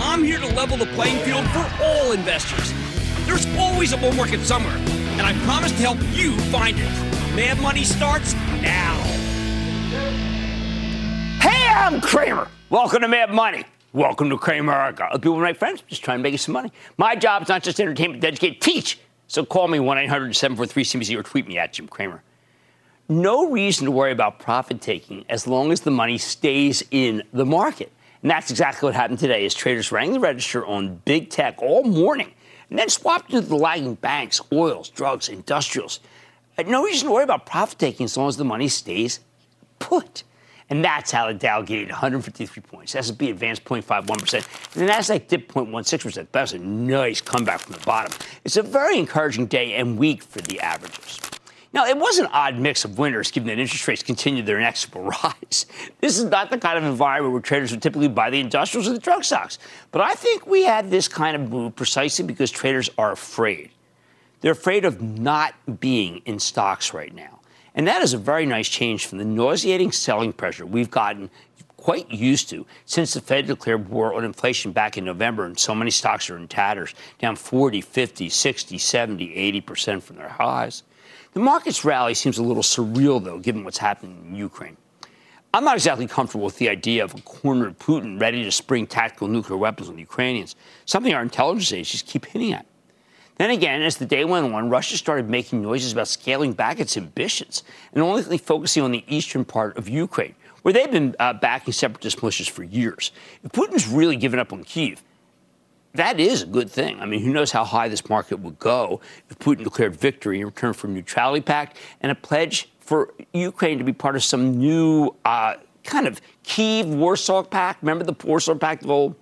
I'm here to level the playing field for all investors. There's always a bull market somewhere, and I promise to help you find it. Mad Money starts now. Hey, I'm Cramer. Welcome to Mad Money. Welcome to Cramerica. Other people, my friends, just trying to make some money. My job is not just entertainment, to educate, teach. So call me 1 800 743 CNBC or tweet me at Jim Cramer. No reason to worry about profit taking as long as the money stays in the market. And that's exactly what happened today as traders rang the register on big tech all morning and then swapped into the lagging banks, oils, drugs, industrials. No reason to worry about profit taking as long as the money stays put. And that's how the Dow gained 153 points. S&P advanced 0.51%. And the Nasdaq dipped 0.16%. That's a nice comeback from the bottom. It's a very encouraging day and week for the averages. Now, it was an odd mix of winners given that interest rates continued their inexorable rise. This is not the kind of environment where traders would typically buy the industrials or the drug stocks. But I think we had this kind of move precisely because traders are afraid. They're afraid of not being in stocks right now. And that is a very nice change from the nauseating selling pressure we've gotten quite used to since the Fed declared war on inflation back in November, and so many stocks are in tatters, down 40, 50, 60, 70, 80% from their highs. The market's rally seems a little surreal, though, given what's happening in Ukraine. I'm not exactly comfortable with the idea of a cornered Putin ready to spring tactical nuclear weapons on the Ukrainians, something our intelligence agencies keep hinting at. Then again, as the day went on, Russia started making noises about scaling back its ambitions and only focusing on the eastern part of Ukraine, where they've been uh, backing separatist militias for years. If Putin's really given up on Kiev, that is a good thing. I mean, who knows how high this market would go if Putin declared victory in return for a neutrality pact and a pledge for Ukraine to be part of some new uh, kind of Kiev Warsaw Pact. Remember the Warsaw Pact of old?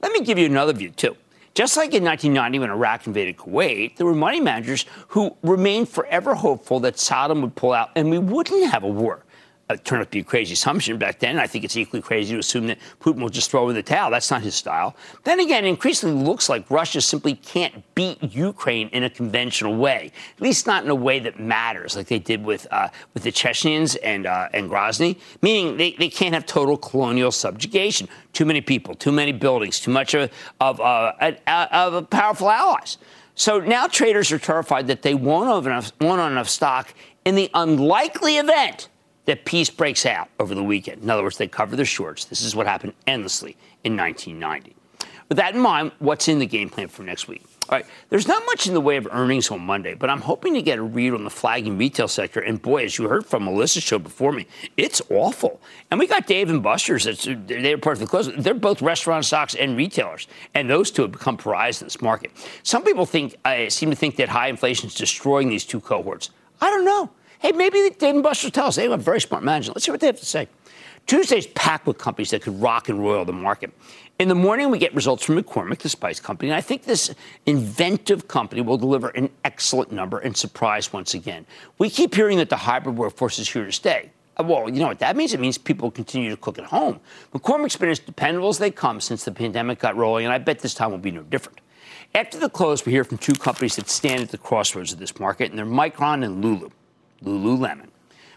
Let me give you another view, too. Just like in 1990 when Iraq invaded Kuwait, there were money managers who remained forever hopeful that Saddam would pull out and we wouldn't have a war uh, turned out to be a crazy assumption back then. I think it's equally crazy to assume that Putin will just throw in the towel. That's not his style. Then again, increasingly looks like Russia simply can't beat Ukraine in a conventional way, at least not in a way that matters, like they did with uh, with the Chechens and uh, and Grozny. Meaning they, they can't have total colonial subjugation. Too many people, too many buildings, too much of of, uh, of powerful allies. So now traders are terrified that they won't have enough, won't have enough stock in the unlikely event that peace breaks out over the weekend. In other words, they cover their shorts. This is what happened endlessly in 1990. With that in mind, what's in the game plan for next week? All right, there's not much in the way of earnings on Monday, but I'm hoping to get a read on the flagging retail sector. And boy, as you heard from Melissa's show before me, it's awful. And we got Dave and Buster's. They're part of the close. They're both restaurant stocks and retailers, and those two have become pariahs in this market. Some people think, uh, seem to think that high inflation is destroying these two cohorts. I don't know. Hey, maybe Dave and Buster's tell us they a very smart management. Let's see what they have to say. Tuesday's packed with companies that could rock and roll the market. In the morning, we get results from McCormick, the spice company, and I think this inventive company will deliver an excellent number and surprise once again. We keep hearing that the hybrid workforce is here to stay. Uh, well, you know what that means? It means people continue to cook at home. McCormick's been as dependable as they come since the pandemic got rolling, and I bet this time will be no different. After the close, we hear from two companies that stand at the crossroads of this market, and they're Micron and Lulu. Lululemon.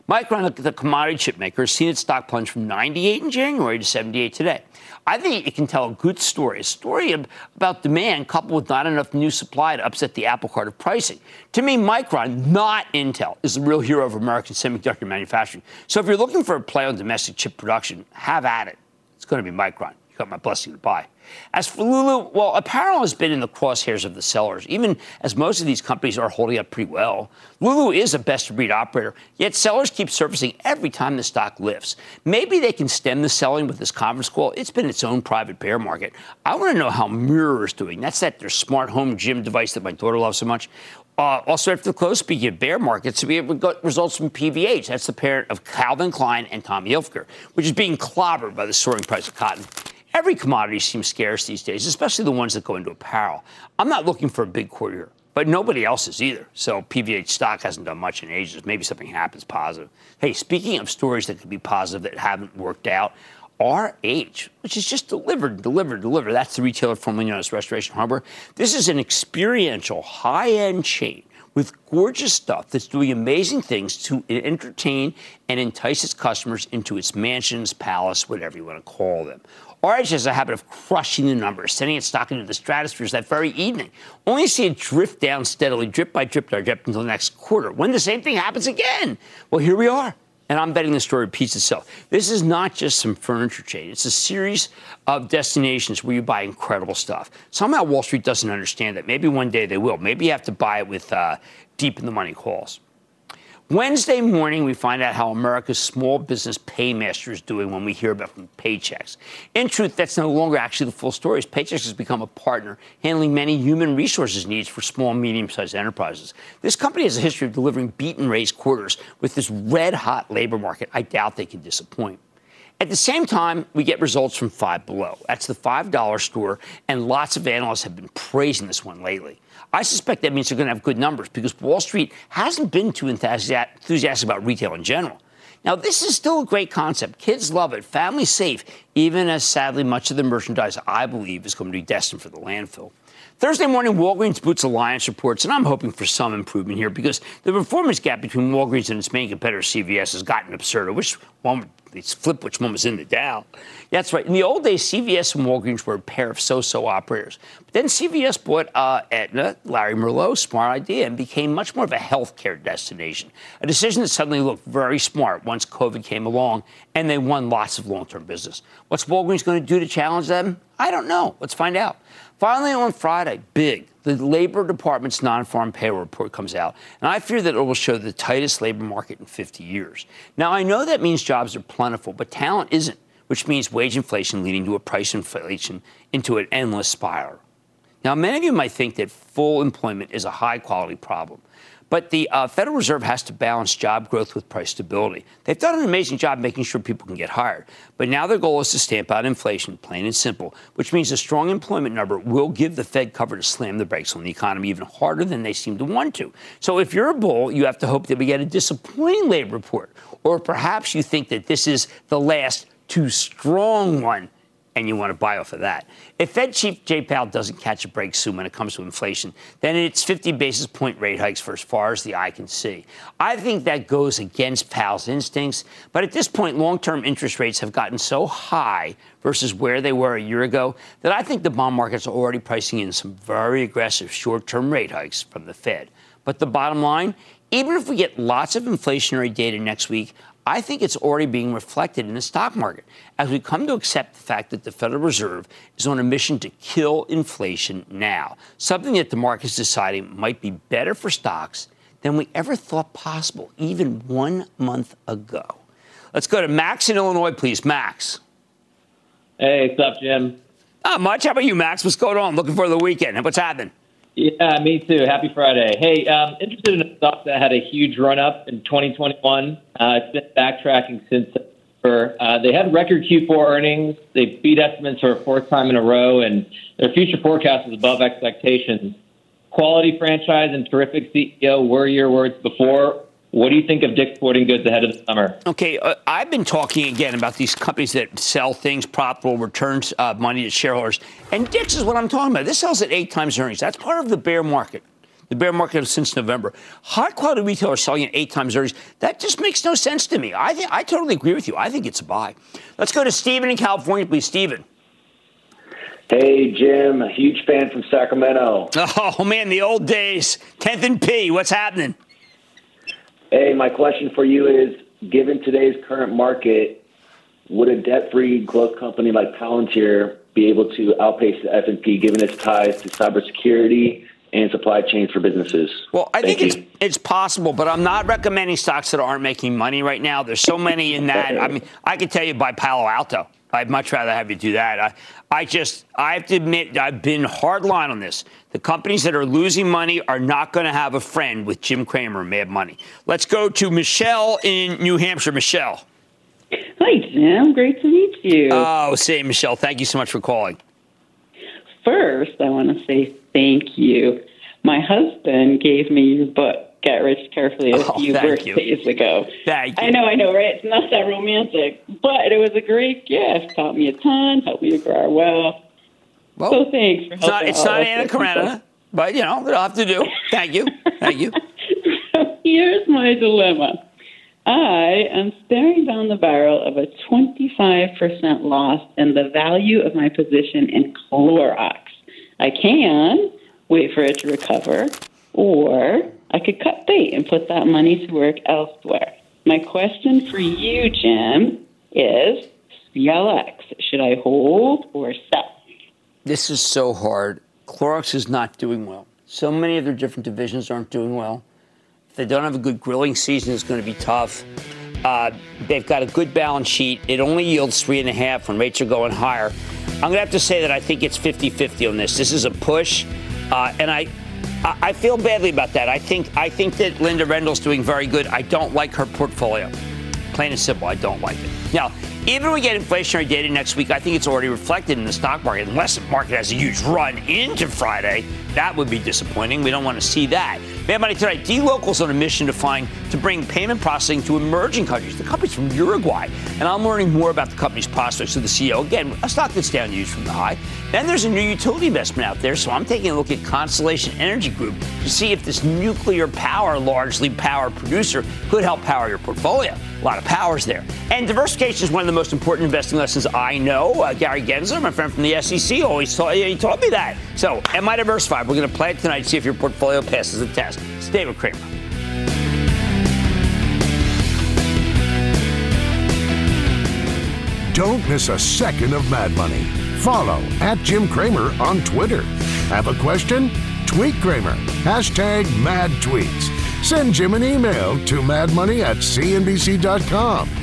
Micron, the commodity chip maker, has seen its stock plunge from 98 in January to 78 today. I think it can tell a good story, a story about demand coupled with not enough new supply to upset the apple cart of pricing. To me, Micron, not Intel, is the real hero of American semiconductor manufacturing. So if you're looking for a play on domestic chip production, have at it. It's going to be Micron. Got my blessing to buy. As for Lulu, well, apparel has been in the crosshairs of the sellers, even as most of these companies are holding up pretty well. Lulu is a best of breed operator, yet sellers keep surfacing every time the stock lifts. Maybe they can stem the selling with this conference call. It's been its own private bear market. I want to know how Mirror is doing. That's that their smart home gym device that my daughter loves so much. Uh, also, after the close, speaking of bear markets, we got results from PVH. That's the parent of Calvin Klein and Tommy Hilfiger, which is being clobbered by the soaring price of cotton. Every commodity seems scarce these days, especially the ones that go into apparel. I'm not looking for a big quarter here, but nobody else is either. So PVH stock hasn't done much in ages. Maybe something happens positive. Hey, speaking of stories that could be positive that haven't worked out, RH, which is just delivered, delivered, delivered. That's the retailer formerly known as Restoration Hardware. This is an experiential, high end chain with gorgeous stuff that's doing amazing things to entertain and entice its customers into its mansions, palace, whatever you want to call them. RH has a habit of crushing the numbers, sending its stock into the stratosphere that very evening. Only see it drift down steadily, drip by drip by drip until the next quarter, when the same thing happens again. Well, here we are and I'm betting the story repeats itself. This is not just some furniture chain. It's a series of destinations where you buy incredible stuff. Somehow Wall Street doesn't understand that. Maybe one day they will. Maybe you have to buy it with uh, deep in the money calls. Wednesday morning, we find out how America's small business paymaster is doing when we hear about from Paychex. In truth, that's no longer actually the full story. Paychex has become a partner handling many human resources needs for small and medium-sized enterprises. This company has a history of delivering beat and raise quarters with this red-hot labor market. I doubt they can disappoint. At the same time, we get results from Five Below. That's the $5 store, and lots of analysts have been praising this one lately. I suspect that means they're going to have good numbers because Wall Street hasn't been too enthusiastic about retail in general. Now, this is still a great concept. Kids love it, family safe, even as sadly much of the merchandise, I believe, is going to be destined for the landfill. Thursday morning, Walgreens Boots Alliance reports, and I'm hoping for some improvement here because the performance gap between Walgreens and its main competitor, CVS, has gotten absurd. I wish one it's flip which one was in the Dow. That's right. In the old days, CVS and Walgreens were a pair of so-so operators. But then CVS bought uh, Aetna, Larry Merlo, smart idea, and became much more of a healthcare destination. A decision that suddenly looked very smart once COVID came along, and they won lots of long-term business. What's Walgreens going to do to challenge them? I don't know. Let's find out. Finally, on Friday, big, the Labor Department's non farm payroll report comes out, and I fear that it will show the tightest labor market in 50 years. Now, I know that means jobs are plentiful, but talent isn't, which means wage inflation leading to a price inflation into an endless spiral. Now, many of you might think that full employment is a high quality problem. But the uh, Federal Reserve has to balance job growth with price stability. They've done an amazing job making sure people can get hired. But now their goal is to stamp out inflation, plain and simple, which means a strong employment number will give the Fed cover to slam the brakes on the economy even harder than they seem to want to. So if you're a bull, you have to hope that we get a disappointing labor report. Or perhaps you think that this is the last too strong one and you want to buy off of that. If Fed Chief Jay Powell doesn't catch a break soon when it comes to inflation, then it's 50 basis point rate hikes for as far as the eye can see. I think that goes against Powell's instincts, but at this point, long term interest rates have gotten so high versus where they were a year ago that I think the bond markets are already pricing in some very aggressive short term rate hikes from the Fed. But the bottom line, even if we get lots of inflationary data next week, I think it's already being reflected in the stock market as we come to accept the fact that the Federal Reserve is on a mission to kill inflation now, something that the market is deciding might be better for stocks than we ever thought possible, even one month ago. Let's go to Max in Illinois, please. Max. Hey, what's up, Jim? Not much. How about you, Max? What's going on? Looking for the weekend. What's happening? Yeah, me too. Happy Friday. Hey, um, interested in stock that had a huge run up in 2021. Uh, it's been backtracking since. Uh, they had record Q4 earnings. They beat estimates for a fourth time in a row, and their future forecast is above expectations. Quality franchise and terrific CEO were your words before. What do you think of Dick's Sporting Goods ahead of the summer? Okay, uh, I've been talking again about these companies that sell things, profitable, returns uh, money to shareholders. And Dick's is what I'm talking about. This sells at eight times earnings. That's part of the bear market. The bear market since November. High quality retailers selling at eight times earnings. That just makes no sense to me. I, th- I totally agree with you. I think it's a buy. Let's go to Stephen in California, please. Stephen. Hey, Jim, a huge fan from Sacramento. Oh, man, the old days. 10th and P, what's happening? Hey, my question for you is given today's current market, would a debt free growth company like Palantir be able to outpace the S&P given its ties to cybersecurity and supply chains for businesses? Well, I Thank think you. it's it's possible, but I'm not recommending stocks that aren't making money right now. There's so many in that. I mean, I could tell you buy Palo Alto. I'd much rather have you do that. I, I just, I have to admit, I've been hard line on this. The companies that are losing money are not going to have a friend with Jim Cramer and Mad Money. Let's go to Michelle in New Hampshire. Michelle. Hi, Jim. Great to meet you. Oh, say, Michelle, thank you so much for calling. First, I want to say thank you. My husband gave me your book, Get Rich Carefully, a Oh, few thank you. birthdays ago. Thank you. I know, I know, right? It's not that romantic, but it was a great gift. Taught me a ton, helped me to grow our wealth. Well, so thanks for it's not, helping it's not Anna Karenina, but, you know, it'll have to do. Thank you. Thank you. Here's my dilemma. I am staring down the barrel of a 25% loss in the value of my position in Clorox. I can wait for it to recover, or I could cut bait and put that money to work elsewhere. My question for you, Jim, is CLX. Should I hold or sell? This is so hard. Clorox is not doing well. So many of their different divisions aren't doing well. If they don't have a good grilling season, it's going to be tough. Uh, they've got a good balance sheet. It only yields three and a half when rates are going higher. I'm going to have to say that I think it's 50 50 on this. This is a push. Uh, and I, I I feel badly about that. I think, I think that Linda Rendle's doing very good. I don't like her portfolio. Plain and simple, I don't like it. Now, even when we get inflationary data next week, I think it's already reflected in the stock market. Unless the market has a huge run into Friday, that would be disappointing. We don't want to see that. Mad Money tonight, dLocal's on a mission to find to bring payment processing to emerging countries. The company's from Uruguay, and I'm learning more about the company's prospects with the CEO. Again, a stock that's down huge from the high. Then there's a new utility investment out there, so I'm taking a look at Constellation Energy Group to see if this nuclear power, largely power producer, could help power your portfolio. A lot of powers there. And diversification is one of the most important investing lessons I know. Uh, Gary Gensler, my friend from the SEC, always taught, he taught me that. So, am I diversified? We're going to play it tonight, see if your portfolio passes the test. It's David Kramer. Don't miss a second of Mad Money. Follow at Jim Cramer on Twitter. Have a question? Tweet Cramer. Hashtag mad tweets. Send Jim an email to madmoney at cnbc.com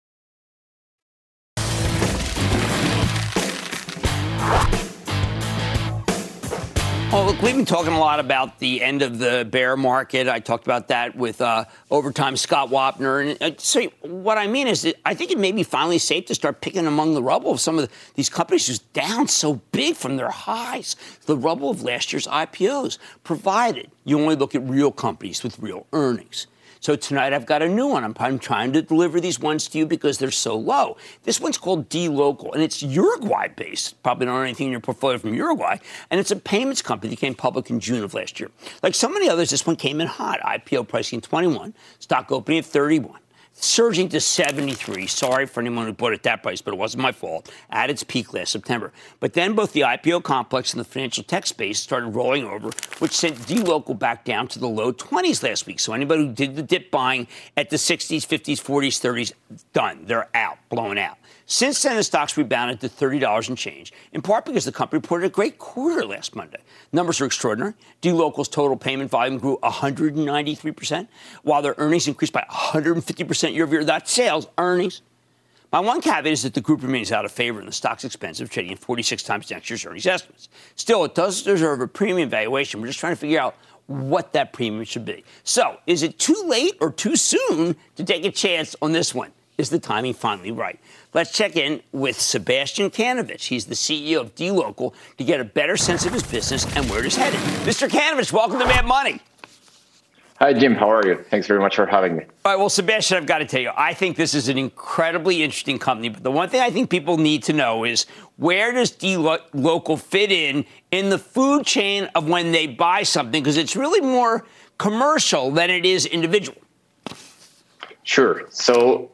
Well, look, we've been talking a lot about the end of the bear market. I talked about that with uh, overtime Scott Wapner. And uh, so, what I mean is, I think it may be finally safe to start picking among the rubble of some of the, these companies who's down so big from their highs, the rubble of last year's IPOs, provided you only look at real companies with real earnings. So tonight I've got a new one. I'm, I'm, trying to deliver these ones to you because they're so low. This one's called dLocal, and it's Uruguay based. Probably don't anything in your portfolio from Uruguay. And it's a payments company that came public in June of last year. Like so many others, this one came in hot. IPO pricing 21, stock opening at 31 surging to 73. Sorry for anyone who bought it that price, but it wasn't my fault at its peak last September. But then both the IPO complex and the financial tech space started rolling over, which sent dLocal back down to the low 20s last week. So anybody who did the dip buying at the 60s, 50s, 40s, 30s, done. They're out, blown out. Since then, the stocks rebounded to $30 and change, in part because the company reported a great quarter last Monday. Numbers are extraordinary. dLocal's total payment volume grew 193%, while their earnings increased by 150% year over year. That's sales, earnings. My one caveat is that the group remains out of favor and the stock's expensive, trading at 46 times next year's earnings estimates. Still, it does deserve a premium valuation. We're just trying to figure out what that premium should be. So, is it too late or too soon to take a chance on this one? Is the timing finally right? Let's check in with Sebastian Kanovich. He's the CEO of dLocal to get a better sense of his business and where it is headed. Mr. Kanovich, welcome to Mad Money. Hi, Jim. How are you? Thanks very much for having me. All right. Well, Sebastian, I've got to tell you, I think this is an incredibly interesting company. But the one thing I think people need to know is where does dLocal fit in in the food chain of when they buy something? Because it's really more commercial than it is individual. Sure. So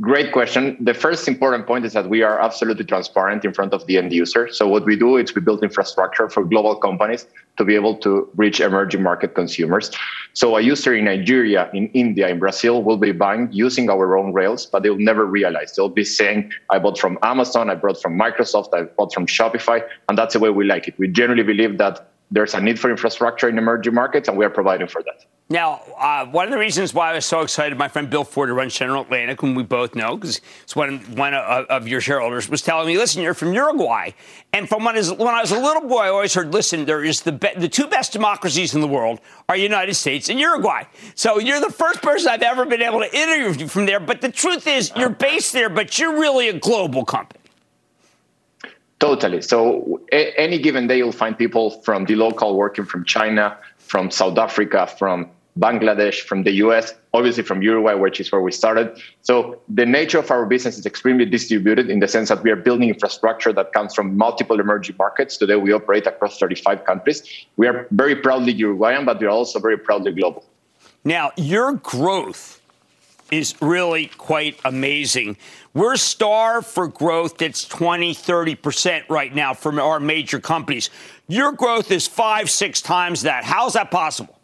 great question. The first important point is that we are absolutely transparent in front of the end user. So what we do is we build infrastructure for global companies to be able to reach emerging market consumers. So a user in Nigeria, in India, in Brazil will be buying using our own rails, but they'll never realize. They'll be saying, I bought from Amazon, I bought from Microsoft, I bought from Shopify, and that's the way we like it. We generally believe that there's a need for infrastructure in emerging markets, and we are providing for that. Now, uh, one of the reasons why I was so excited, my friend Bill Ford, who runs General Atlantic, whom we both know, because it's one, one of, of, your shareholders, was telling me, listen, you're from Uruguay. And from when I, was, when I was a little boy, I always heard, listen, there is the, be- the two best democracies in the world are United States and Uruguay. So you're the first person I've ever been able to interview from there. But the truth is, you're based there, but you're really a global company. Totally. So a- any given day, you'll find people from dLocal working from China, from South Africa, from Bangladesh, from the US, obviously from Uruguay, which is where we started. So the nature of our business is extremely distributed in the sense that we are building infrastructure that comes from multiple emerging markets. Today we operate across 35 countries. We are very proudly Uruguayan, but we are also very proudly global. Now, your growth is really quite amazing. We're starved for growth that's 20, 30% right now from our major companies. Your growth is five, six times that. How's that possible?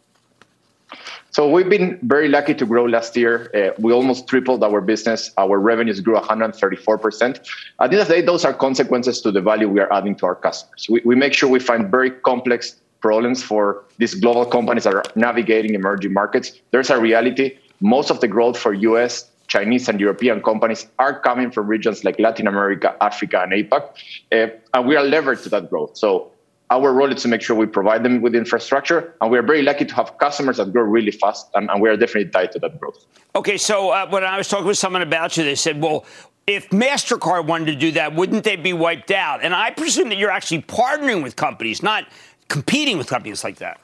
So we've been very lucky to grow last year. Uh, we almost tripled our business. Our revenues grew 134%. At the end of the day, those are consequences to the value we are adding to our customers. We, we make sure we find very complex problems for these global companies that are navigating emerging markets. There's a reality most of the growth for US, Chinese, and European companies are coming from regions like Latin America, Africa, and APAC. Uh, and we are levered to that growth. So our role is to make sure we provide them with infrastructure. And we are very lucky to have customers that grow really fast. And, and we are definitely tied to that growth. Okay. So uh, when I was talking with someone about you, they said, well, if MasterCard wanted to do that, wouldn't they be wiped out? And I presume that you're actually partnering with companies, not competing with companies like that.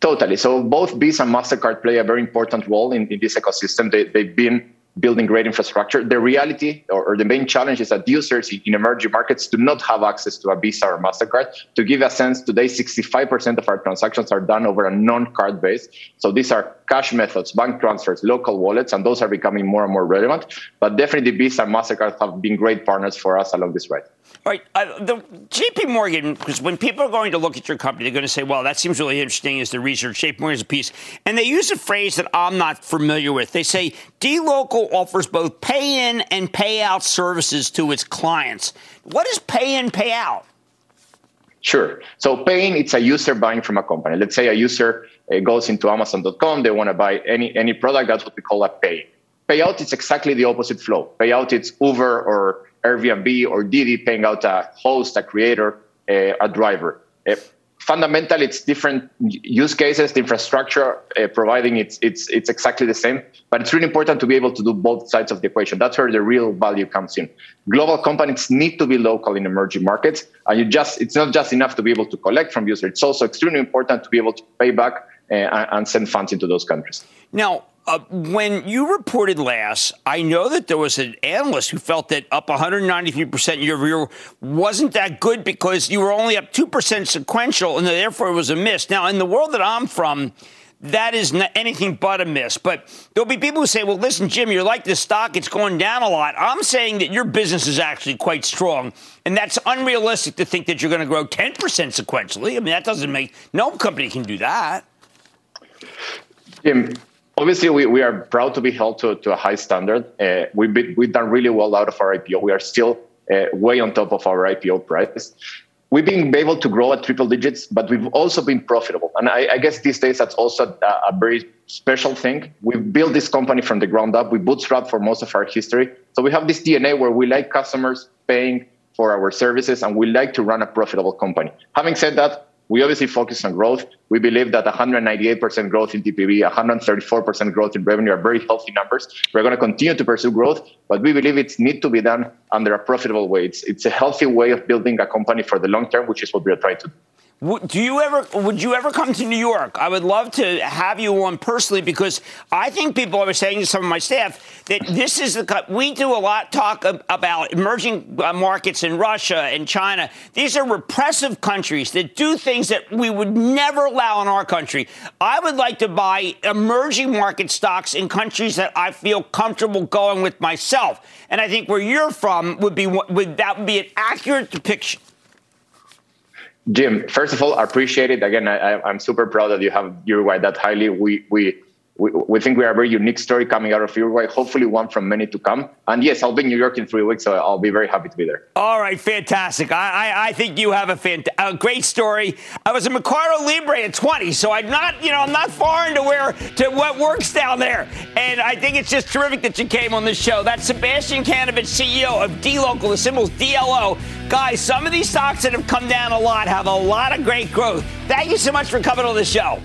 Totally. So both Visa and MasterCard play a very important role in, in this ecosystem. They, they've been building great infrastructure. The reality or, or, the main challenge is that users in emerging markets do not have access to a Visa or MasterCard. To give a sense, today 65% of our transactions are done over a non-card base. So these are cash methods, bank transfers, local wallets, and those are becoming more and more relevant. But definitely Visa and MasterCard have been great partners for us along this ride. Right. Uh, the JP Morgan, because when people are going to look at your company, they're going to say, well, that seems really interesting as the research. JP is a piece. And they use a phrase that I'm not familiar with. They say dLocal offers both pay in and pay out services to its clients. What is pay in, pay out? Sure. So paying, it's a user buying from a company. Let's say a user uh, goes into Amazon.com, they want to buy any, any product, that's what we call a pay. Payout is exactly the opposite flow. Payout, it's Uber or Airbnb or Didi paying out a host, a creator, a driver. fundamentally it's different use cases the infrastructure uh, providing it's it's it's exactly the same but it's really important to be able to do both sides of the equation. That's where the real value comes in. Global companies need to be local in emerging markets and you just it's not just enough to be able to collect from users. It's also extremely important to be able to pay back uh, and send funds into those countries. Now uh, when you reported last, I know that there was an analyst who felt that up 193% year over year wasn't that good because you were only up 2% sequential and therefore it was a miss. Now, in the world that I'm from, that is anything but a miss. But there'll be people who say, well, listen, Jim, you're like this stock, it's going down a lot. I'm saying that your business is actually quite strong. And that's unrealistic to think that you're going to grow 10% sequentially. I mean, that doesn't make, no company can do that. Jim, obviously we, we are proud to be held to, to a high standard. Uh, we've, been, we've done really well out of our IPO. We are still uh, way on top of our IPO price. We've been able to grow at triple digits, but we've also been profitable. And I, I guess these days that's also a, a, very special thing. We've built this company from the ground up. We bootstrapped for most of our history. So we have this DNA where we like customers paying for our services and we like to run a profitable company. Having said that, we obviously focus on growth. We believe that 198% growth in TPV, 134% growth in revenue are very healthy numbers. We're going to continue to pursue growth, but we believe it's need to be done under a profitable way. It's, it's a healthy way of building a company for the long term, which is what we are trying to do. Do you ever would you ever come to New York? I would love to have you on personally because I think people are saying to some of my staff that this is the we do a lot talk about emerging uh, markets in Russia and China. These are repressive countries that do things that we would never allow in our country. I would like to buy emerging market stocks in countries that I feel comfortable going with myself. And I think where you're from would be would that would be an accurate depiction Jim, first of all, I appreciate it. Again, I, am super proud that you have Uruguay that highly. We, we we, we think we are a very unique story coming out of Uruguay, hopefully one from many to come. And yes, I'll be in New York in three weeks, so I'll be very happy to be there. All right, fantastic. I, I, I think you have a, fant- a great story. I was a Mercado Libre at 20, so I'm not, you know, I'm not far into where to what works down there. And I think it's just terrific that you came on this show. That's Sebastian Kanovich, CEO of DLocal, the symbol's DLO. Guys, some of these stocks that have come down a lot have a lot of great growth. Thank you so much for coming on the show.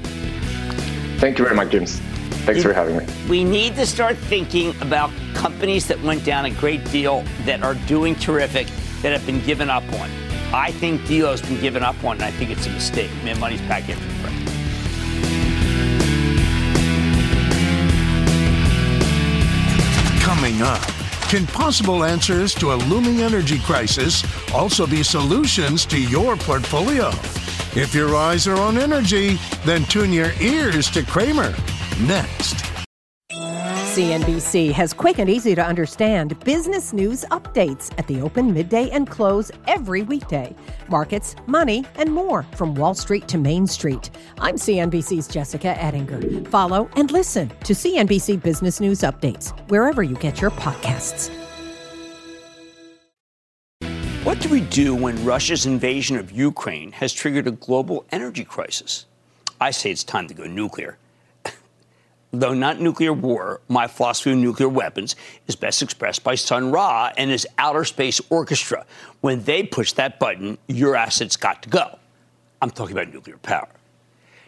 Thank you very much, James. Thanks for having me. We need to start thinking about companies that went down a great deal that are doing terrific that have been given up on. I think Delo's been given up on, and I think it's a mistake. Man, Money's back after the break. Coming up, can possible answers to a looming energy crisis also be solutions to your portfolio? If your eyes are on energy, then tune your ears to Cramer next. CNBC has quick and easy to understand business news updates at the open, midday, and close every weekday. Markets, money, and more from Wall Street to Main Street. I'm CNBC's Jessica Ettinger. Follow and listen to CNBC Business News Updates wherever you get your podcasts. What do we do when Russia's invasion of Ukraine has triggered a global energy crisis? I say it's time to go nuclear though not nuclear war, my philosophy of nuclear weapons is best expressed by Sun Ra and his outer space orchestra. When they push that button, your assets got to go. I'm talking about nuclear power.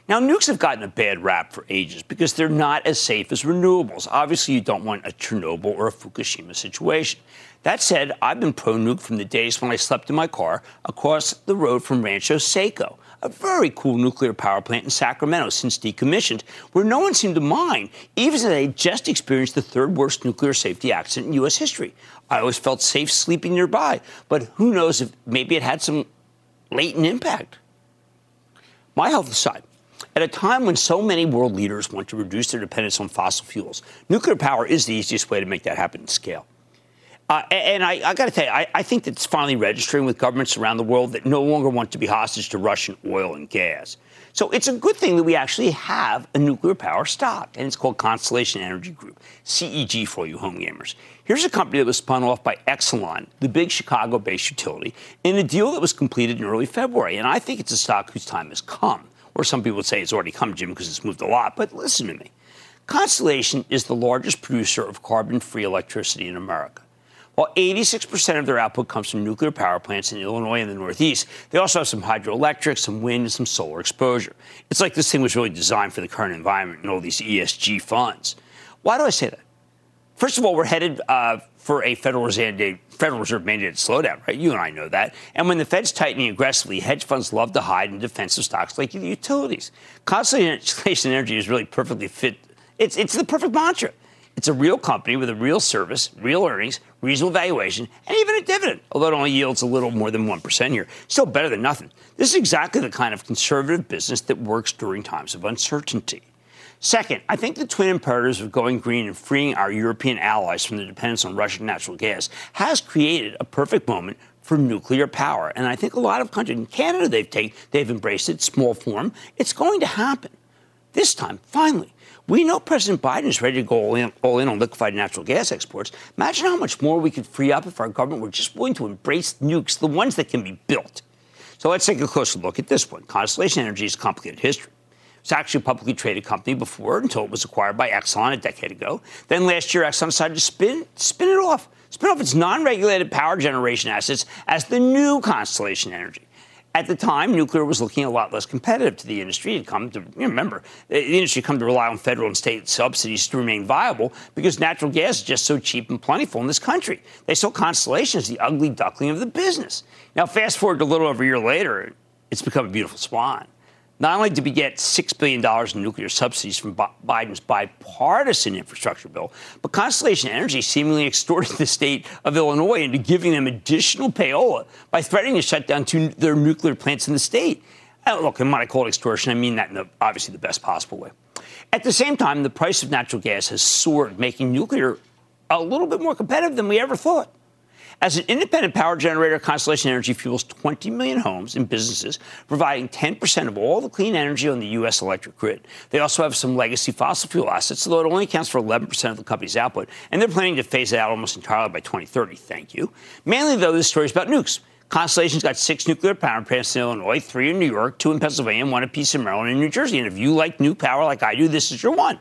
Now, nukes have gotten a bad rap for ages because they're not as safe as renewables. Obviously, you don't want a Chernobyl or a Fukushima situation. That said, I've been pro nuke from the days when I slept in my car across the road from Rancho Seco a very cool nuclear power plant in Sacramento since decommissioned, where no one seemed to mind, even as they just experienced the third worst nuclear safety accident in U.S. history. I always felt safe sleeping nearby, but who knows if maybe it had some latent impact. My health aside, at a time when so many world leaders want to reduce their dependence on fossil fuels, nuclear power is the easiest way to make that happen at scale. Uh, and I, I got to tell you, I, I, think it's finally registering with governments around the world that no longer want to be hostage to Russian oil and gas. So it's a good thing that we actually have a nuclear power stock, and it's called Constellation Energy Group, CEG for you home gamers. Here's a company that was spun off by Exelon, the big Chicago based utility, in a deal that was completed in early February. And I think it's a stock whose time has come. Or some people would say it's already come, Jim, because it's moved a lot. But listen to me Constellation is the largest producer of carbon free electricity in America. While 86% of their output comes from nuclear power plants in Illinois and the Northeast, they also have some hydroelectric, some wind, and some solar exposure. It's like this thing was really designed for the current environment and all these ESG funds. Why do I say that? First of all, we're headed uh, for a Federal Reserve, Federal Reserve mandated slowdown, right? You and I know that. And when the Fed's tightening aggressively, hedge funds love to hide in defensive stocks like the utilities. Constellation Energy is really perfectly fit. It's, it's the perfect mantra. It's a real company with a real service, real earnings, reasonable valuation, and even a dividend, although it only yields a little more than 1% here. Still better than nothing. This is exactly the kind of conservative business that works during times of uncertainty. Second, I think the twin imperatives of going green and freeing our European allies from the dependence on Russian natural gas has created a perfect moment for nuclear power. And I think a lot of countries in Canada they've taken, they've embraced it, small form. It's going to happen. This time, finally, we know President Biden is ready to go all in, all in, on liquefied natural gas exports. Imagine how much more we could free up if our government were just willing to embrace nukes, the ones that can be built. So let's take a closer look at this one. Constellation Energy's complicated history. It's actually a publicly traded company before until it was acquired by Exelon a decade ago. Then last year, Exelon decided to spin, spin it off, spin off its non regulated power generation assets as the new Constellation Energy. At the time, nuclear was looking a lot less competitive to the industry. It come to remember the industry had come to rely on federal and state subsidies to remain viable because natural gas is just so cheap and plentiful in this country. They saw Constellation as the ugly duckling of the business. Now, fast forward a little over a year later, it's become a beautiful swan. Not only did we get $6 billion in nuclear subsidies from Biden's bipartisan infrastructure bill, but Constellation Energy seemingly extorted the state of Illinois into giving them additional payola by threatening to shut down two their nuclear plants in the state. Uh, look, when I call it extortion, I mean that in the, obviously the best possible way. At the same time, the price of natural gas has soared, making nuclear a little bit more competitive than we ever thought. As an independent power generator, Constellation Energy fuels 20 million homes and businesses, providing 10% of all the clean energy on the U.S. electric grid. They also have some legacy fossil fuel assets, although it only accounts for 11% of the company's output, and they're planning to phase it out almost entirely by 2030. Thank you. Mainly, though, this story is about nukes. Constellation's got six nuclear power plants in Illinois, three in New York, two in Pennsylvania, and one apiece in Maryland and New Jersey. And if you like new power like I do, this is your one.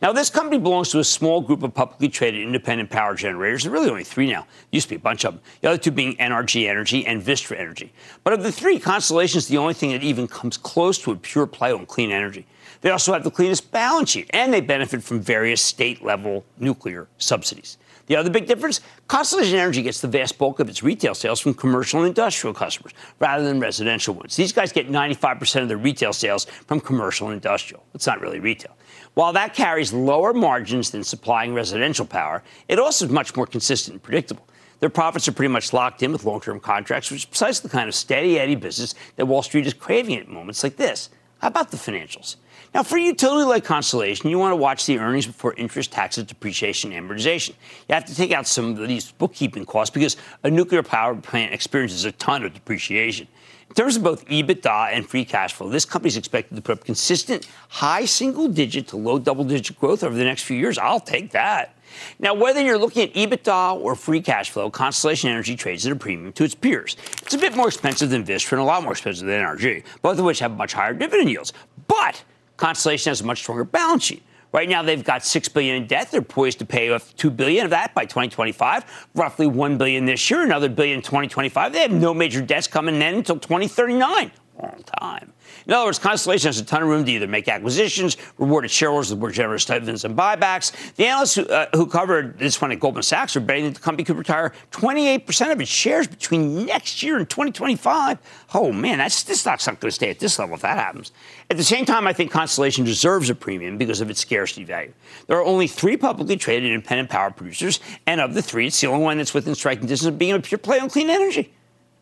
Now, this company belongs to a small group of publicly traded independent power generators. There are really only three now. Used to be a bunch of them. The other two being NRG Energy and Vistra Energy. But of the three, Constellation is the only thing that even comes close to a pure play on clean energy. They also have the cleanest balance sheet, and they benefit from various state level nuclear subsidies. The other big difference Constellation Energy gets the vast bulk of its retail sales from commercial and industrial customers rather than residential ones. These guys get 95% of their retail sales from commercial and industrial. It's not really retail. While that carries lower margins than supplying residential power, it also is much more consistent and predictable. Their profits are pretty much locked in with long term contracts, which is precisely the kind of steady Eddie business that Wall Street is craving at moments like this. How about the financials? Now, for a utility like Constellation, you want to watch the earnings before interest, taxes, depreciation, and amortization. You have to take out some of these bookkeeping costs because a nuclear power plant experiences a ton of depreciation. In terms of both EBITDA and free cash flow, this company is expected to put up consistent high single digit to low double digit growth over the next few years. I'll take that. Now, whether you're looking at EBITDA or free cash flow, Constellation Energy trades at a premium to its peers. It's a bit more expensive than Vistra and a lot more expensive than NRG, both of which have much higher dividend yields. But Constellation has a much stronger balance sheet. Right now, they've got six billion in debt. They're poised to pay off two billion of that by 2025. Roughly one billion this year, another billion in 2025. They have no major debts coming in until 2039. Long time. In other words, Constellation has a ton of room to either make acquisitions, reward its shareholders with more generous dividends and buybacks. The analysts who, uh, who covered this one at Goldman Sachs are betting that the company could retire 28% of its shares between next year and 2025. Oh, man, that's, this stock's not going to stay at this level if that happens. At the same time, I think Constellation deserves a premium because of its scarcity value. There are only three publicly traded independent power producers, and of the three, it's the only one that's within striking distance of being a pure play on clean energy.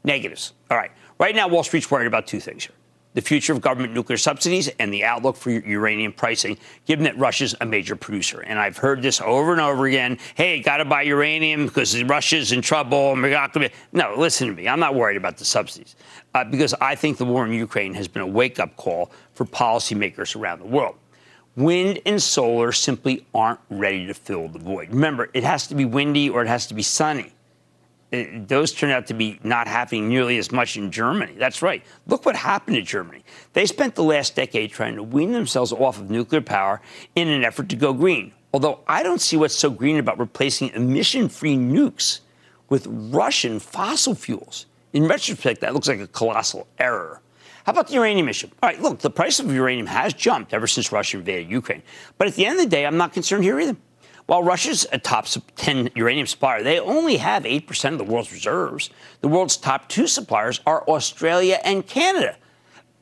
Negatives. All right. Right now, Wall Street's worried about two things here the future of government nuclear subsidies and the outlook for uranium pricing, given that Russia's a major producer. And I've heard this over and over again. Hey, got to buy uranium because Russia's in trouble. And we're not to be... No, listen to me. I'm not worried about the subsidies uh, because I think the war in Ukraine has been a wake up call for policymakers around the world. Wind and solar simply aren't ready to fill the void. Remember, it has to be windy or it has to be sunny it, those turn out to be not happening nearly as much in Germany. That's right. Look what happened to Germany. They spent the last decade trying to wean themselves off of nuclear power in an effort to go green. Although I don't see what's so green about replacing emission free nukes with Russian fossil fuels. In retrospect, that looks like a colossal error. How about the uranium issue? All right, look, the price of uranium has jumped ever since Russia invaded Ukraine. But at the end of the day, I'm not concerned here either. While Russia's a top 10 uranium supplier, they only have 8% of the world's reserves. The world's top two suppliers are Australia and Canada.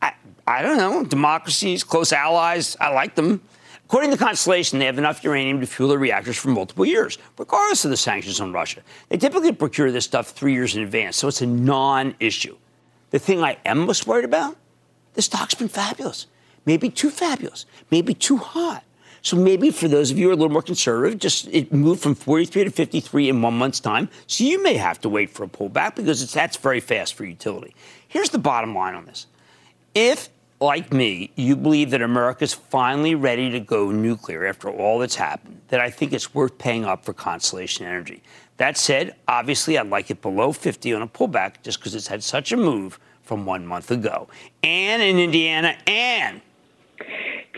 I, I don't know, democracies, close allies, I like them. According to Constellation, they have enough uranium to fuel their reactors for multiple years, regardless of the sanctions on Russia. They typically procure this stuff three years in advance, so it's a non issue. The thing I am most worried about the stock's been fabulous. Maybe too fabulous, maybe too hot. So maybe for those of you who are a little more conservative, just it moved from 43 to 53 in one month's time. So you may have to wait for a pullback because that's very fast for utility. Here's the bottom line on this. If, like me, you believe that America's finally ready to go nuclear after all that's happened, then I think it's worth paying up for Constellation Energy. That said, obviously, I'd like it below 50 on a pullback just because it's had such a move from one month ago. And in Indiana. Anne.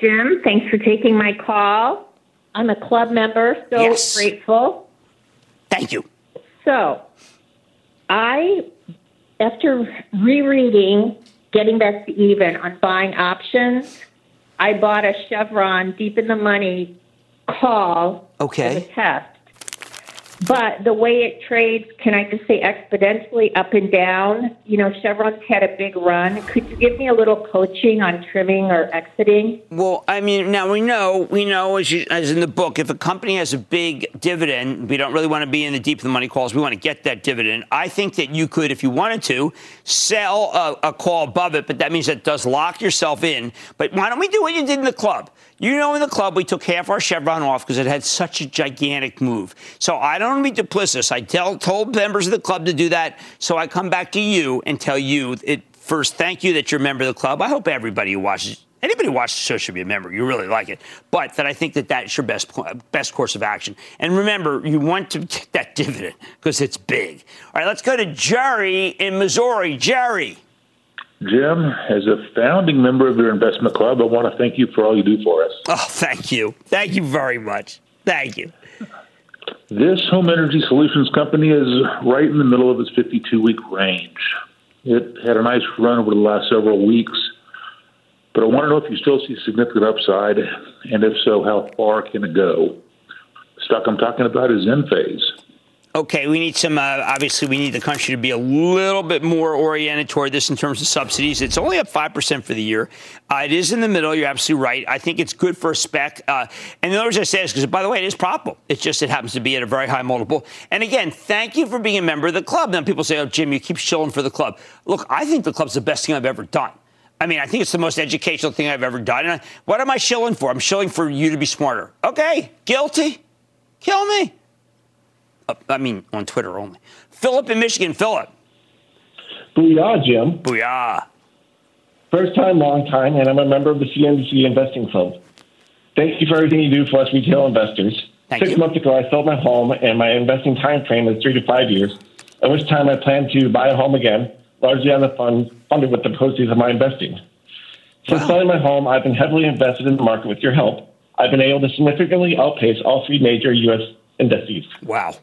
Jim, thanks for taking my call. I'm a club member, so yes. grateful. Thank you. So, I, after rereading Getting Back to Even on buying options, I bought a Chevron deep in the money call okay. for the test. But the way it trades, can I just say exponentially up and down? You know, Chevron's had a big run. Could you give me a little coaching on trimming or exiting? Well, I mean, now we know, we know, as, you, as in the book, if a company has a big dividend, we don't really want to be in the deep of the money calls. We want to get that dividend. I think that you could, if you wanted to, sell a, a call above it, but that means that does lock yourself in. But why don't we do what you did in the club? You know, in the club, we took half our Chevron off because it had such a gigantic move. So I don't want to be duplicitous. I tell, told members of the club to do that. So I come back to you and tell you it first, thank you that you're a member of the club. I hope everybody who watches Anybody who watches the show should be a member. You really like it, but that I think that that's your best best course of action. And remember, you want to get that dividend because it's big. All right, let's go to Jerry in Missouri. Jerry. Jim, as a founding member of your investment club, I want to thank you for all you do for us. Oh, thank you. Thank you very much. Thank you. This home energy solutions company is right in the middle of its 52 week range. It had a nice run over the last several weeks, but I want to know if you still see significant upside, and if so, how far can it go? The stock I'm talking about is Enphase okay, we need some, uh, obviously, we need the country to be a little bit more oriented toward this in terms of subsidies. It's only up 5% for the year. Uh, it is in the middle. You're absolutely right. I think it's good for a spec. Uh, and the other reason I say this, because by the way, it is profitable. It's just it happens to be at a very high multiple. And again, thank you for being a member of the club. Then people say, oh, Jim, you keep shilling for the club. Look, I think the club's the best thing I've ever done. I mean, I think it's the most educational thing I've ever done. And what am I shilling for? I'm shilling for you to be smarter. Okay, guilty. Kill me. Uh, I mean, on Twitter only. Philip in Michigan. Philip. Booyah, Jim. Booyah. First time, long time, and I'm a member of the CNBC Investing Club. Thank you for everything you do for us retail investors. Thank Six you. months ago, I sold my home, and my investing time frame is three to five years, at which time I plan to buy a home again, largely on the fund funded with the proceeds of my investing. Since wow. selling my home, I've been heavily invested in the market with your help. I've been able to significantly outpace all three major U.S. indices. Wow.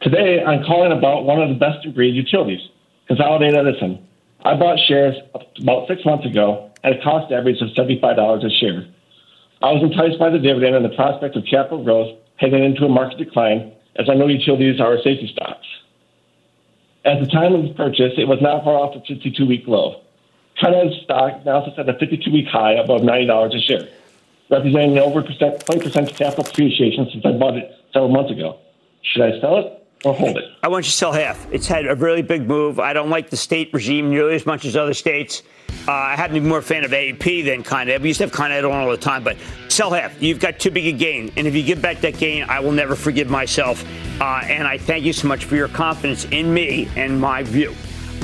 Today, I'm calling about one of the best in breed utilities, Consolidated Edison. I bought shares about six months ago at a cost average of $75 a share. I was enticed by the dividend and the prospect of capital growth heading into a market decline, as I know utilities are safety stocks. At the time of the purchase, it was not far off the 52 week low. China's stock now sits at a 52 week high above $90 a share, representing over 20% capital appreciation since I bought it several months ago. Should I sell it? Or hold it? I want you to sell half. It's had a really big move. I don't like the state regime nearly as much as other states. Uh, I happen to be more a fan of AEP than Con Ed. We used to have Con Ed on all the time, but sell half. You've got too big a gain. And if you give back that gain, I will never forgive myself. Uh, and I thank you so much for your confidence in me and my view.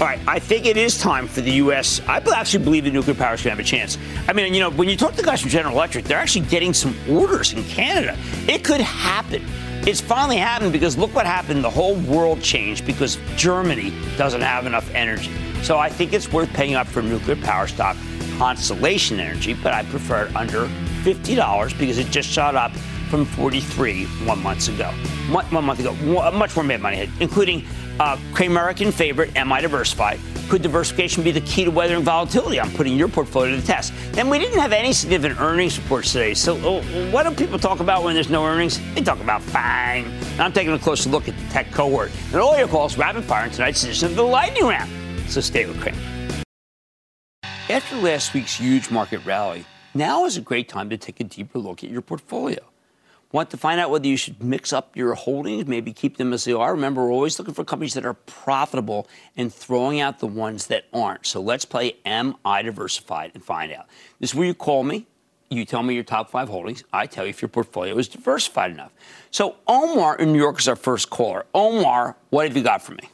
All right, I think it is time for the U.S. I actually believe the nuclear power is going to have a chance. I mean, you know, when you talk to the guys from General Electric, they're actually getting some orders in Canada. It could happen. It's finally happened because look what happened. The whole world changed because Germany doesn't have enough energy. So I think it's worth paying up for nuclear power stock, Constellation Energy, but I prefer it under $50 because it just shot up from 43 one month ago. One, month ago, much more Mad Money, including uh, Cramerican favorite, Am I Diversified? Could diversification be the key to weathering volatility? I'm putting your portfolio to the test. Then we didn't have any significant earnings reports today. So oh, what do people talk about when there's no earnings? They talk about fine. I'm taking a closer look at the tech cohort. And all your calls rapid fire in tonight's edition of the Lightning Round. So stay with Cramer. After last week's huge market rally, now is a great time to take a deeper look at your portfolio. Want to find out whether you should mix up your holdings, maybe keep them as they are? Remember, we're always looking for companies that are profitable and throwing out the ones that aren't. So let's play Am I Diversified and find out. This is where you call me. You tell me your top five holdings. I tell you if your portfolio is diversified enough. So Omar in New York is our first caller. Omar, what have you got for me?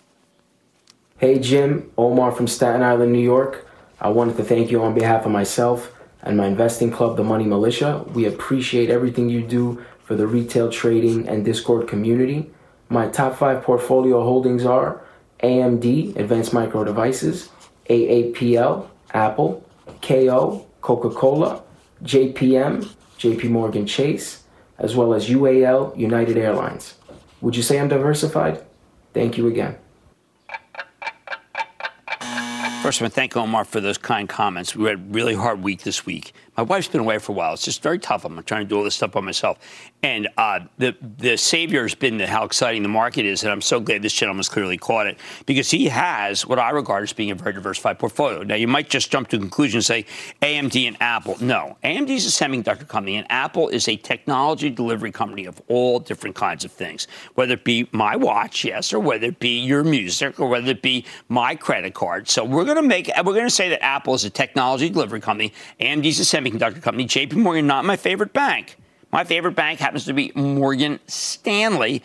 Hey, Jim. Omar from Staten Island, New York. I wanted to thank you on behalf of myself and my investing club, the Money Militia. We appreciate everything you do for the retail trading and Discord community. My top five portfolio holdings are AMD, Advanced Micro Devices, AAPL, Apple, KO, Coca Cola, JPM, JP Morgan Chase, as well as UAL, United Airlines. Would you say I'm diversified? Thank you again. First, want to thank Omar for those kind comments. We had a really hard week this week. My wife's been away for a while. It's just very tough. I'm trying to do all this stuff by myself. And uh, the the savior has been how exciting the market is, and I'm so glad this gentleman's clearly caught it because he has what I regard as being a very diversified portfolio. Now, you might just jump to a conclusion and say AMD and Apple. No, AMD is a semiconductor company, and Apple is a technology delivery company of all different kinds of things, whether it be my watch, yes, or whether it be your music, or whether it be my credit card. So we're going to make we're going to say that Apple is a technology delivery company, AMD is a semiconductor company, JP Morgan not my favorite bank. My favorite bank happens to be Morgan Stanley,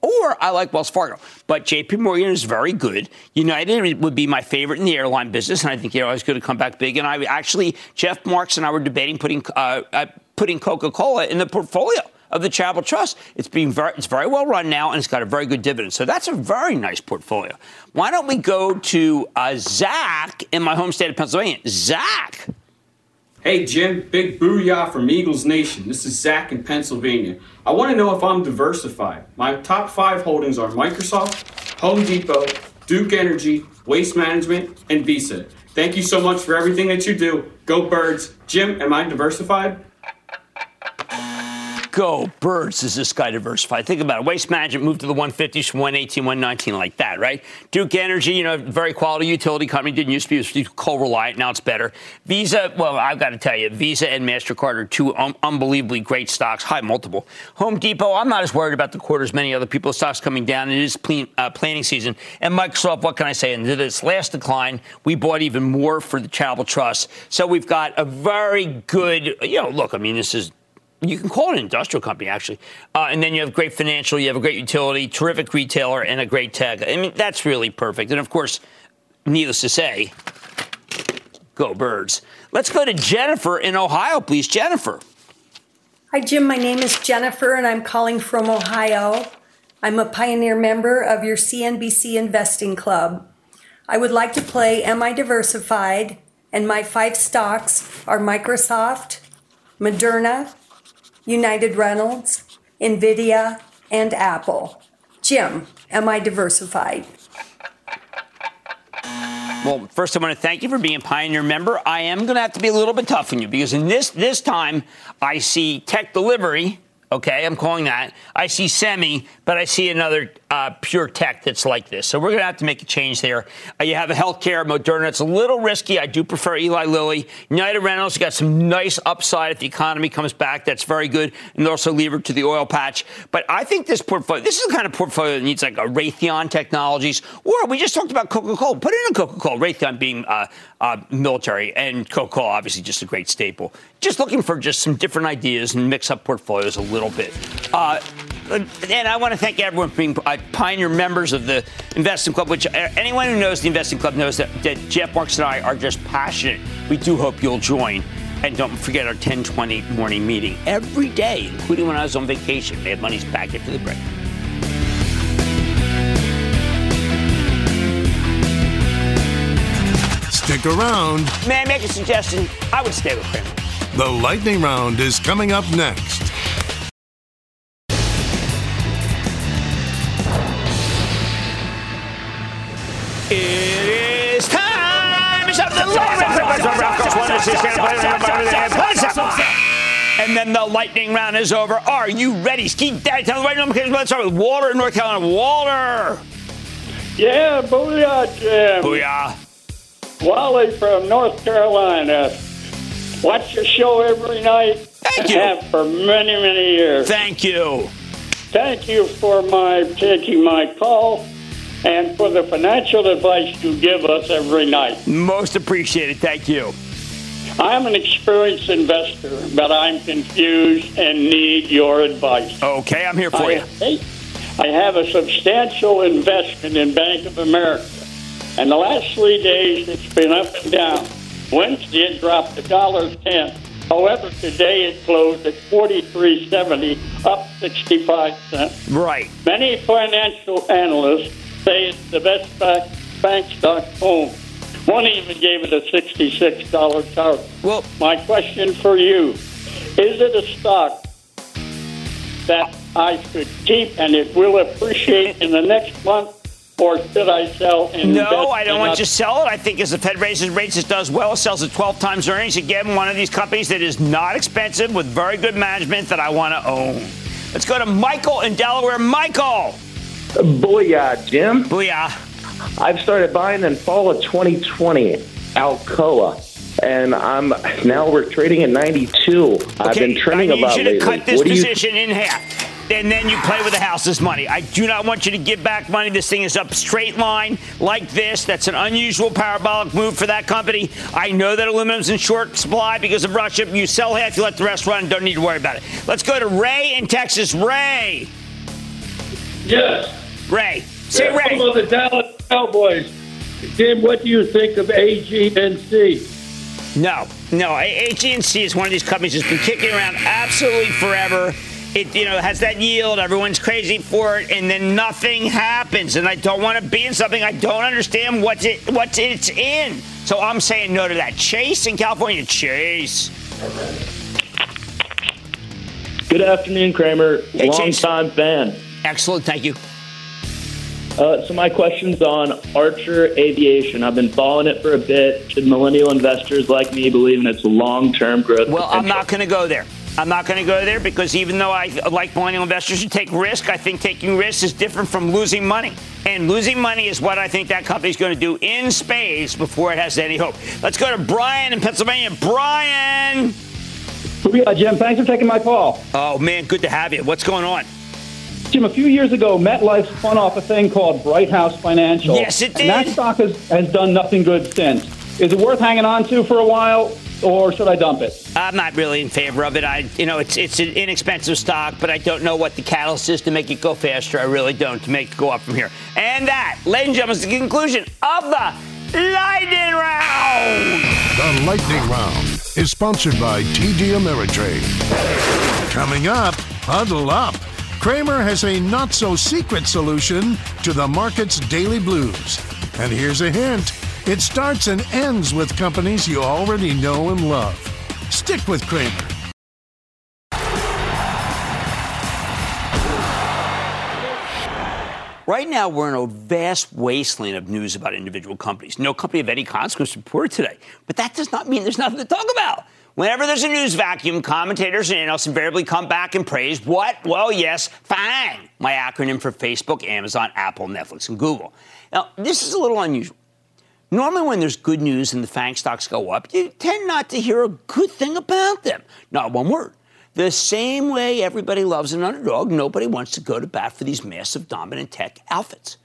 or I like Wells Fargo. But JP Morgan is very good. United would be my favorite in the airline business, and I think you're always going to come back big. And I actually, Jeff Marks and I were debating putting uh, uh, putting Coca Cola in the portfolio of the Charitable Trust. It's being very, it's very well run now, and it's got a very good dividend. So that's a very nice portfolio. Why don't we go to uh, Zach in my home state of Pennsylvania? Zach. Hey, Jim, big booyah from Eagles Nation. This is Zach in Pennsylvania. I want to know if I'm diversified. My top five holdings are Microsoft, Home Depot, Duke Energy, Waste Management, and Visa. Thank you so much for everything that you do. Go Birds. Jim, am I diversified? Go birds is this guy diversified? Think about it. Waste management moved to the 150s from 118, 119 like that, right? Duke Energy, you know, very quality utility company. Didn't used to be, coal reliant. Now it's better. Visa, well, I've got to tell you, Visa and MasterCard are two unbelievably great stocks, high multiple. Home Depot, I'm not as worried about the quarter as many other people. Stocks coming down. It is plan, uh, planning season. And Microsoft, what can I say? In this last decline, we bought even more for the Charitable Trust. So we've got a very good, you know, look, I mean, this is you can call it an industrial company actually. Uh, and then you have great financial you have a great utility terrific retailer and a great tech. I mean that's really perfect. And of course needless to say go birds. Let's go to jennifer in ohio please. Jennifer. Hi jim. My name is jennifer and i'm calling from ohio. I'm a pioneer member of your cnbc investing club. I would like to play am i diversified? And my five stocks are microsoft moderna United Rentals, NVIDIA, and Apple. Jim, am I diversified? Well, first, I want to thank you for being a Pioneer member. I am going to have to be a little bit tough on you because in this this time, I see tech delivery Okay, I'm calling that. I see semi, but I see another uh, pure tech that's like this. So we're going to have to make a change there. Uh, you have a healthcare, Moderna. It's a little risky. I do prefer Eli Lilly. United Rentals got some nice upside if the economy comes back. That's very good. And also levered to the oil patch. But I think this portfolio, this is the kind of portfolio that needs like a Raytheon Technologies, or we just talked about Coca-Cola. Put in a Coca-Cola. Raytheon being uh, uh, military, and Coca-Cola obviously just a great staple. Just looking for just some different ideas and mix up portfolios a little bit. Uh, and I want to thank everyone for being uh, pioneer members of the Investing Club, which uh, anyone who knows the Investing Club knows that, that Jeff Marks and I are just passionate. We do hope you'll join. And don't forget our 1020 morning meeting every day, including when I was on vacation. Mad Money's back after the break. Stick around. May I make a suggestion? I would stay with Cramer. The lightning round is coming up next. It is time. It's up to and then the lightning round is over. Are you ready? Ski Daddy, tell the right number. Let's start with Walter in North Carolina. Walter. Yeah, booyah, Jim. Booyah. Wally from North Carolina. Watch your show every night. Thank you. Have for many, many years. Thank you. Thank you for my taking my call and for the financial advice you give us every night. Most appreciated. Thank you. I'm an experienced investor, but I'm confused and need your advice. Okay, I'm here for I, you. I have a substantial investment in Bank of America, and the last three days it's been up and down. Wednesday it dropped a dollar ten. However, today it closed at forty-three seventy, up sixty-five cents. Right. Many financial analysts say it's the best bank, bank stock owned. One even gave it a $66 target. Well, my question for you is it a stock that I should keep and it will appreciate in the next month? Or should I sell? No, I don't want you to sell it. I think as the Fed raises rates, it does well. It sells at 12 times earnings. Again, one of these companies that is not expensive with very good management that I want to own. Let's go to Michael in Delaware. Michael. Booyah, Jim. Booyah. I've started buying in fall of 2020 Alcoa. And I'm now we're trading at 92. I've Okay, been trending I need about you to lately. cut this What do you position in half. And then you play with the house's money. I do not want you to give back money. This thing is up straight line like this. That's an unusual parabolic move for that company. I know that aluminum's in short supply because of Russia. You sell half, you let the rest run. Don't need to worry about it. Let's go to Ray in Texas. Ray. Yes. Ray. Say Yeah, Ray. Of the Dallas Cowboys. Jim, what do you think of AGNC? No, no. AGNC is one of these companies that's been kicking around absolutely forever. It you know has that yield. Everyone's crazy for it, and then nothing happens. And I don't want to be in something I don't understand what's it what it's in. So I'm saying no to that. Chase in California. Chase. Good afternoon, Cramer. Hey, Long Chase. time fan. Excellent. Thank you. Uh, so my question's on Archer Aviation. I've been following it for a bit. Should millennial investors like me believe in its long-term growth? Well, I'm not going to go there. I'm not going to go there because even though I like millennial investors to take risk, I think taking risk is different from losing money. And losing money is what I think that company's going to do in space before it has any hope. Let's go to Brian in Pennsylvania. Brian. Yeah, Jim, thanks for taking my call. Oh, man, good to have you. What's going on? Jim, a few years ago, MetLife spun off a thing called Brighthouse Financial. Yes, it did. And that stock has, has done nothing good since. Is it worth hanging on to for a while, or should I dump it? I'm not really in favor of it. I, you know, it's it's an inexpensive stock, but I don't know what the catalyst is to make it go faster. I really don't to make it go up from here. And that, ladies and gentlemen, is the conclusion of the lightning round. The Lightning Round is sponsored by TD Ameritrade. Coming up, huddle up. Cramer has a not so secret solution to the market's daily blues. And here's a hint it starts and ends with companies you already know and love. Stick with Cramer. Right now, we're in a vast wasteland of news about individual companies. No company of any consequence reported today. But that does not mean there's nothing to talk about. Whenever there's a news vacuum, commentators and analysts invariably come back and praise what? Well, yes, FANG, my acronym for Facebook, Amazon, Apple, Netflix, and Google. Now, this is a little unusual. Normally, when there's good news and the FANG stocks go up, you tend not to hear a good thing about them. Not one word. The same way everybody loves an underdog, nobody wants to go to bat for these massive dominant tech outfits.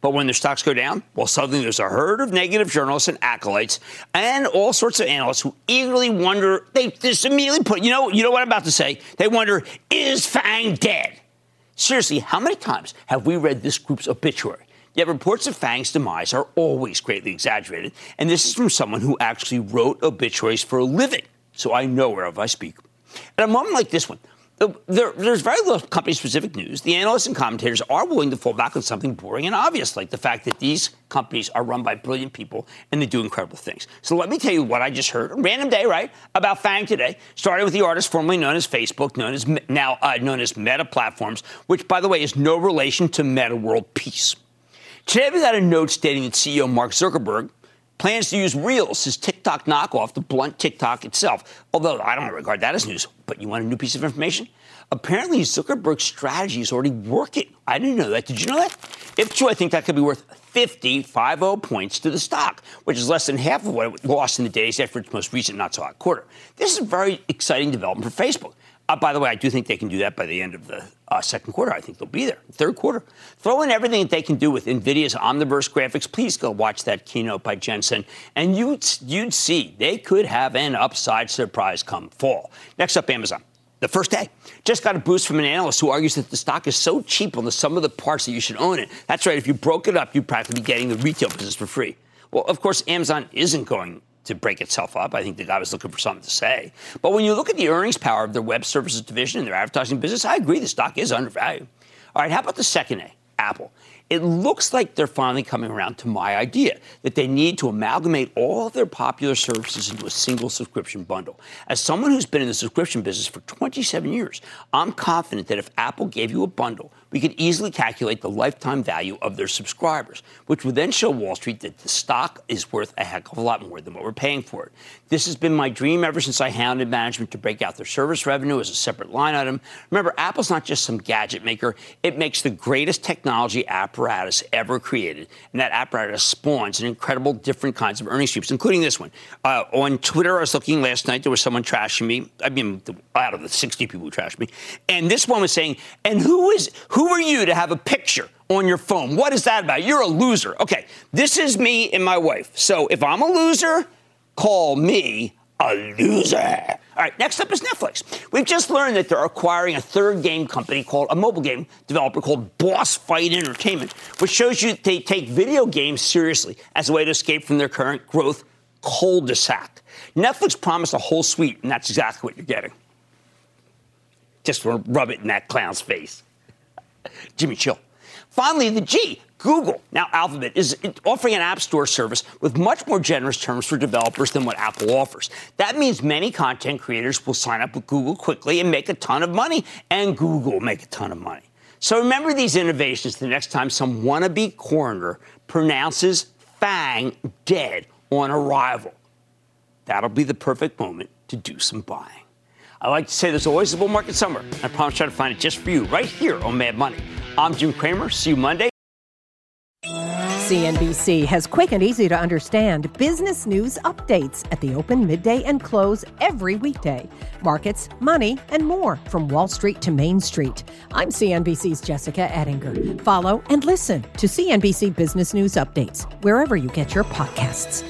But when their stocks go down, well, suddenly there's a herd of negative journalists and acolytes and all sorts of analysts who eagerly wonder, they just immediately put, you know, you know what I'm about to say? They wonder, is Fang dead? Seriously, how many times have we read this group's obituary? Yet reports of Fang's demise are always greatly exaggerated, and this is from someone who actually wrote obituaries for a living, so I know whereof I speak. At a moment like this one, there, there's very little company specific news. The analysts and commentators are willing to fall back on something boring and obvious, like the fact that these companies are run by brilliant people and they do incredible things. So let me tell you what I just heard. Random day, right? About Fang today. Started with the artist formerly known as Facebook, known as now uh, known as Meta Platforms, which, by the way, is no relation to Meta World Peace. Today, we got a note stating that CEO Mark Zuckerberg plans to use Reels, his TikTok knockoff, to blunt TikTok itself. Although I don't regard that as news. But you want a new piece of information? Apparently, Zuckerberg's strategy is already working. I didn't know that. Did you know that? If true, I think that could be worth 50, 50 points to the stock, which is less than half of what it lost in the days after its most recent not so hot quarter. This is a very exciting development for Facebook. Uh, by the way, I do think they can do that by the end of the uh, second quarter. I think they'll be there. Third quarter. Throw in everything that they can do with NVIDIA's Omniverse graphics. Please go watch that keynote by Jensen, and you'd, you'd see they could have an upside surprise come fall. Next up, Amazon. The first day just got a boost from an analyst who argues that the stock is so cheap on the sum of the parts that you should own it. That's right. If you broke it up, you'd practically be getting the retail business for free. Well, of course, Amazon isn't going to break itself up. I think the guy was looking for something to say. But when you look at the earnings power of their web services division and their advertising business, I agree the stock is undervalued. All right, how about the second A, Apple? It looks like they're finally coming around to my idea that they need to amalgamate all of their popular services into a single subscription bundle. As someone who's been in the subscription business for 27 years, I'm confident that if Apple gave you a bundle we could easily calculate the lifetime value of their subscribers, which would then show Wall Street that the stock is worth a heck of a lot more than what we're paying for it. This has been my dream ever since I hounded management to break out their service revenue as a separate line item. Remember, Apple's not just some gadget maker, it makes the greatest technology apparatus ever created. And that apparatus spawns an incredible different kinds of earnings streams, including this one. Uh, on Twitter, I was looking last night, there was someone trashing me. I mean, out of the 60 people who trashed me. And this one was saying, and who is, who are you to have a picture on your phone? What is that about? You're a loser. Okay, this is me and my wife. So if I'm a loser, call me a loser. All right, next up is Netflix. We've just learned that they're acquiring a third game company called a mobile game developer called Boss Fight Entertainment, which shows you they take video games seriously as a way to escape from their current growth cul-de-sac. Netflix promised a whole suite, and that's exactly what you're getting. Just rub it in that clown's face. Jimmy Chill. Finally, the G, Google, now Alphabet, is offering an app store service with much more generous terms for developers than what Apple offers. That means many content creators will sign up with Google quickly and make a ton of money, and Google make a ton of money. So remember these innovations the next time some wannabe coroner pronounces Fang dead on arrival. That'll be the perfect moment to do some buying. I like to say there's always a bull market somewhere. I promise try to find it just for you right here on Mad Money. I'm Jim Cramer. See you Monday. CNBC has quick and easy to understand business news updates at the open, midday, and close every weekday. Markets, money, and more from Wall Street to Main Street. I'm CNBC's Jessica Ettinger. Follow and listen to CNBC Business News Updates wherever you get your podcasts.